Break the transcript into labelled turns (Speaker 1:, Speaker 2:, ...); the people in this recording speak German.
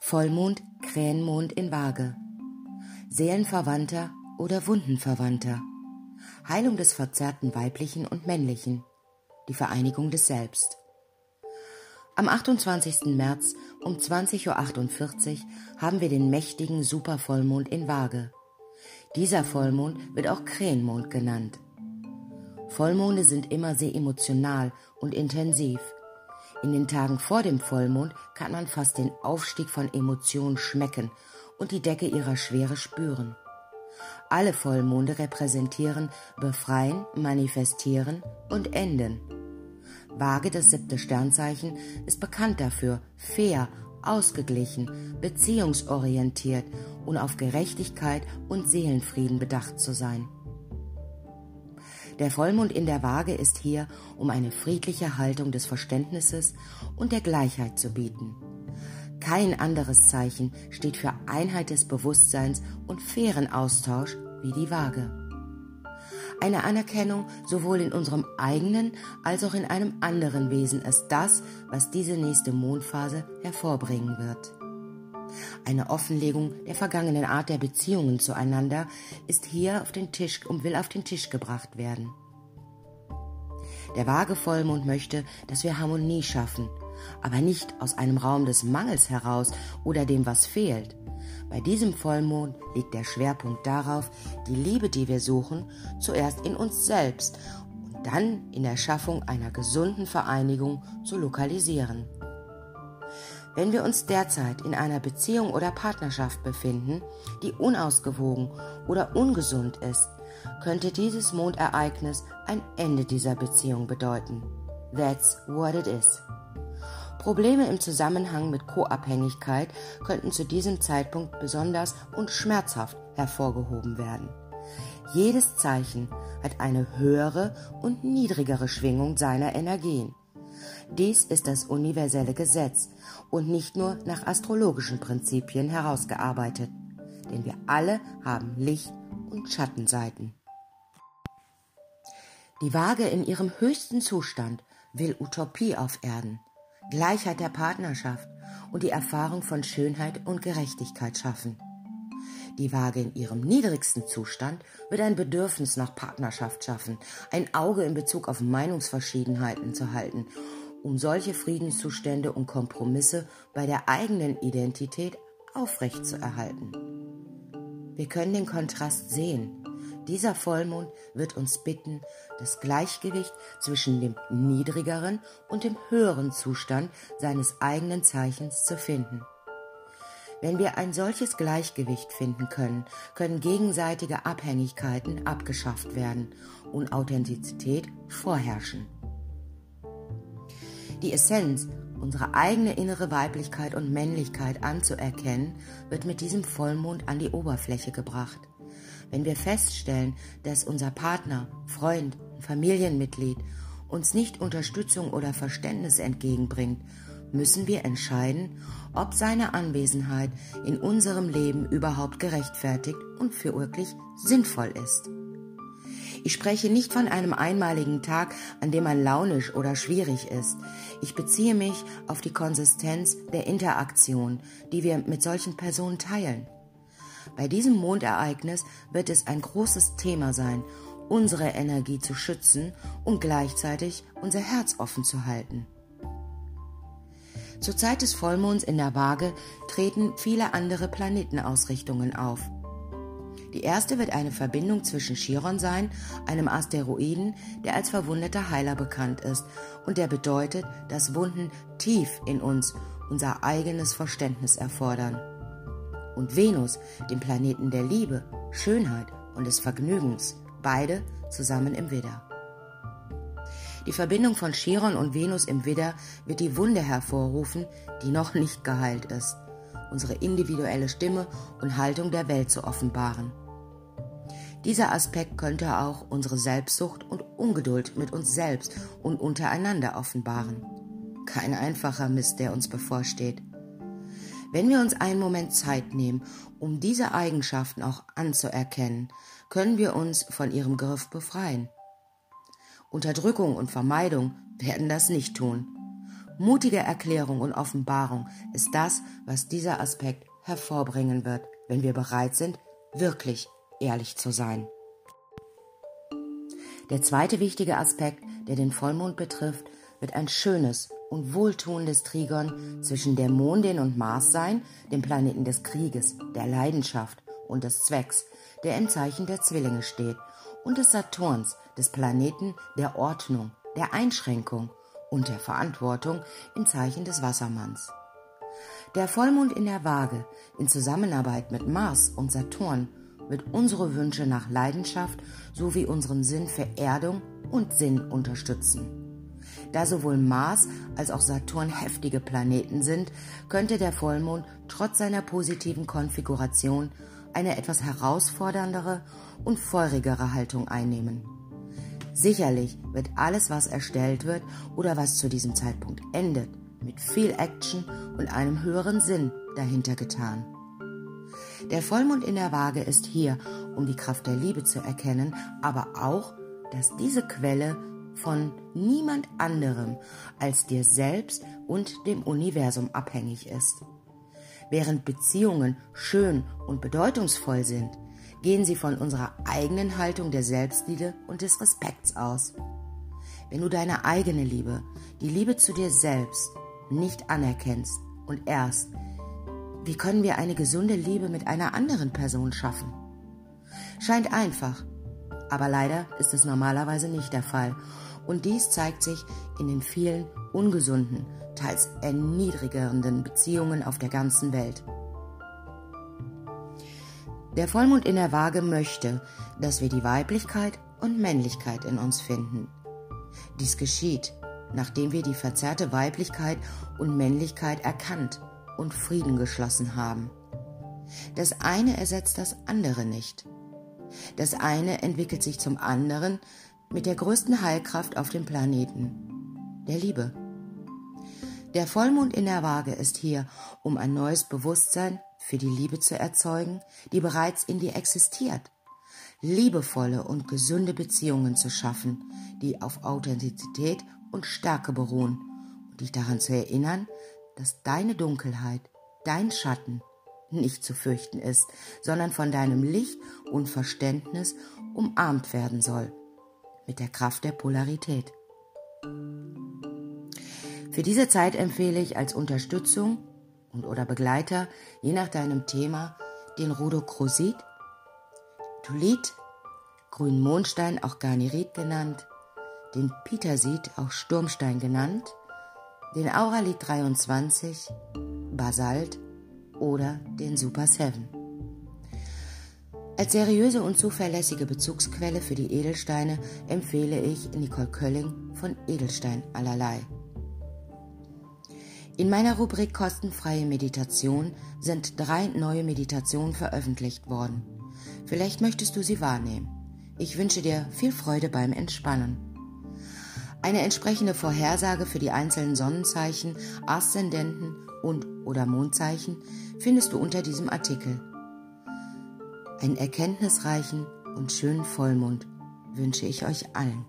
Speaker 1: Vollmond, Krähenmond in Waage. Seelenverwandter oder Wundenverwandter. Heilung des verzerrten Weiblichen und Männlichen. Die Vereinigung des Selbst. Am 28. März um 20.48 Uhr haben wir den mächtigen Supervollmond in Waage. Dieser Vollmond wird auch Krähenmond genannt. Vollmonde sind immer sehr emotional und intensiv. In den Tagen vor dem Vollmond kann man fast den Aufstieg von Emotionen schmecken und die Decke ihrer Schwere spüren. Alle Vollmonde repräsentieren Befreien, Manifestieren und Enden. Waage, das siebte Sternzeichen, ist bekannt dafür, fair, ausgeglichen, beziehungsorientiert und auf Gerechtigkeit und Seelenfrieden bedacht zu sein. Der Vollmond in der Waage ist hier, um eine friedliche Haltung des Verständnisses und der Gleichheit zu bieten. Kein anderes Zeichen steht für Einheit des Bewusstseins und fairen Austausch wie die Waage. Eine Anerkennung sowohl in unserem eigenen als auch in einem anderen Wesen ist das, was diese nächste Mondphase hervorbringen wird. Eine Offenlegung der vergangenen Art der Beziehungen zueinander ist hier auf den Tisch und will auf den Tisch gebracht werden. Der vage Vollmond möchte, dass wir Harmonie schaffen, aber nicht aus einem Raum des Mangels heraus oder dem, was fehlt. Bei diesem Vollmond liegt der Schwerpunkt darauf, die Liebe, die wir suchen, zuerst in uns selbst und dann in der Schaffung einer gesunden Vereinigung zu lokalisieren. Wenn wir uns derzeit in einer Beziehung oder Partnerschaft befinden, die unausgewogen oder ungesund ist, könnte dieses Mondereignis ein Ende dieser Beziehung bedeuten. That's what it is. Probleme im Zusammenhang mit Co-Abhängigkeit könnten zu diesem Zeitpunkt besonders und schmerzhaft hervorgehoben werden. Jedes Zeichen hat eine höhere und niedrigere Schwingung seiner Energien. Dies ist das universelle Gesetz und nicht nur nach astrologischen Prinzipien herausgearbeitet, denn wir alle haben Licht- und Schattenseiten. Die Waage in ihrem höchsten Zustand will Utopie auf Erden, Gleichheit der Partnerschaft und die Erfahrung von Schönheit und Gerechtigkeit schaffen. Die Waage in ihrem niedrigsten Zustand wird ein Bedürfnis nach Partnerschaft schaffen, ein Auge in Bezug auf Meinungsverschiedenheiten zu halten um solche Friedenszustände und Kompromisse bei der eigenen Identität aufrechtzuerhalten. Wir können den Kontrast sehen. Dieser Vollmond wird uns bitten, das Gleichgewicht zwischen dem niedrigeren und dem höheren Zustand seines eigenen Zeichens zu finden. Wenn wir ein solches Gleichgewicht finden können, können gegenseitige Abhängigkeiten abgeschafft werden und Authentizität vorherrschen. Die Essenz, unsere eigene innere Weiblichkeit und Männlichkeit anzuerkennen, wird mit diesem Vollmond an die Oberfläche gebracht. Wenn wir feststellen, dass unser Partner, Freund, Familienmitglied uns nicht Unterstützung oder Verständnis entgegenbringt, müssen wir entscheiden, ob seine Anwesenheit in unserem Leben überhaupt gerechtfertigt und für wirklich sinnvoll ist. Ich spreche nicht von einem einmaligen Tag, an dem man launisch oder schwierig ist. Ich beziehe mich auf die Konsistenz der Interaktion, die wir mit solchen Personen teilen. Bei diesem Mondereignis wird es ein großes Thema sein, unsere Energie zu schützen und gleichzeitig unser Herz offen zu halten. Zur Zeit des Vollmonds in der Waage treten viele andere Planetenausrichtungen auf. Die erste wird eine Verbindung zwischen Chiron sein, einem Asteroiden, der als verwundeter Heiler bekannt ist und der bedeutet, dass Wunden tief in uns unser eigenes Verständnis erfordern. Und Venus, dem Planeten der Liebe, Schönheit und des Vergnügens, beide zusammen im Widder. Die Verbindung von Chiron und Venus im Widder wird die Wunde hervorrufen, die noch nicht geheilt ist unsere individuelle Stimme und Haltung der Welt zu offenbaren. Dieser Aspekt könnte auch unsere Selbstsucht und Ungeduld mit uns selbst und untereinander offenbaren. Kein einfacher Mist, der uns bevorsteht. Wenn wir uns einen Moment Zeit nehmen, um diese Eigenschaften auch anzuerkennen, können wir uns von ihrem Griff befreien. Unterdrückung und Vermeidung werden das nicht tun. Mutige Erklärung und Offenbarung ist das, was dieser Aspekt hervorbringen wird, wenn wir bereit sind, wirklich ehrlich zu sein. Der zweite wichtige Aspekt, der den Vollmond betrifft, wird ein schönes und wohltuendes Trigon zwischen der Mondin und Mars sein, dem Planeten des Krieges, der Leidenschaft und des Zwecks, der im Zeichen der Zwillinge steht, und des Saturns, des Planeten der Ordnung, der Einschränkung und der Verantwortung im Zeichen des Wassermanns. Der Vollmond in der Waage in Zusammenarbeit mit Mars und Saturn wird unsere Wünsche nach Leidenschaft sowie unseren Sinn für Erdung und Sinn unterstützen. Da sowohl Mars als auch Saturn heftige Planeten sind, könnte der Vollmond trotz seiner positiven Konfiguration eine etwas herausforderndere und feurigere Haltung einnehmen. Sicherlich wird alles, was erstellt wird oder was zu diesem Zeitpunkt endet, mit viel Action und einem höheren Sinn dahinter getan. Der Vollmond in der Waage ist hier, um die Kraft der Liebe zu erkennen, aber auch, dass diese Quelle von niemand anderem als dir selbst und dem Universum abhängig ist. Während Beziehungen schön und bedeutungsvoll sind, gehen sie von unserer eigenen Haltung der Selbstliebe und des Respekts aus. Wenn du deine eigene Liebe, die Liebe zu dir selbst, nicht anerkennst und erst, wie können wir eine gesunde Liebe mit einer anderen Person schaffen? Scheint einfach, aber leider ist es normalerweise nicht der Fall und dies zeigt sich in den vielen ungesunden, teils erniedrigenden Beziehungen auf der ganzen Welt. Der Vollmond in der Waage möchte, dass wir die Weiblichkeit und Männlichkeit in uns finden. Dies geschieht, nachdem wir die verzerrte Weiblichkeit und Männlichkeit erkannt und Frieden geschlossen haben. Das eine ersetzt das andere nicht. Das eine entwickelt sich zum anderen mit der größten Heilkraft auf dem Planeten, der Liebe. Der Vollmond in der Waage ist hier, um ein neues Bewusstsein für die Liebe zu erzeugen, die bereits in dir existiert. Liebevolle und gesunde Beziehungen zu schaffen, die auf Authentizität und Stärke beruhen und dich daran zu erinnern, dass deine Dunkelheit, dein Schatten nicht zu fürchten ist, sondern von deinem Licht und Verständnis umarmt werden soll mit der Kraft der Polarität. Für diese Zeit empfehle ich als Unterstützung und oder Begleiter, je nach deinem Thema, den Rhodocrosit, Tulit, grünen Mondstein, auch Garnierit genannt, den Petersit, auch Sturmstein genannt, den Auralit 23, Basalt oder den Super 7. Als seriöse und zuverlässige Bezugsquelle für die Edelsteine empfehle ich Nicole Kölling von Edelstein allerlei. In meiner Rubrik Kostenfreie Meditation sind drei neue Meditationen veröffentlicht worden. Vielleicht möchtest du sie wahrnehmen. Ich wünsche dir viel Freude beim Entspannen. Eine entsprechende Vorhersage für die einzelnen Sonnenzeichen, Aszendenten und oder Mondzeichen findest du unter diesem Artikel. Einen erkenntnisreichen und schönen Vollmond wünsche ich euch allen.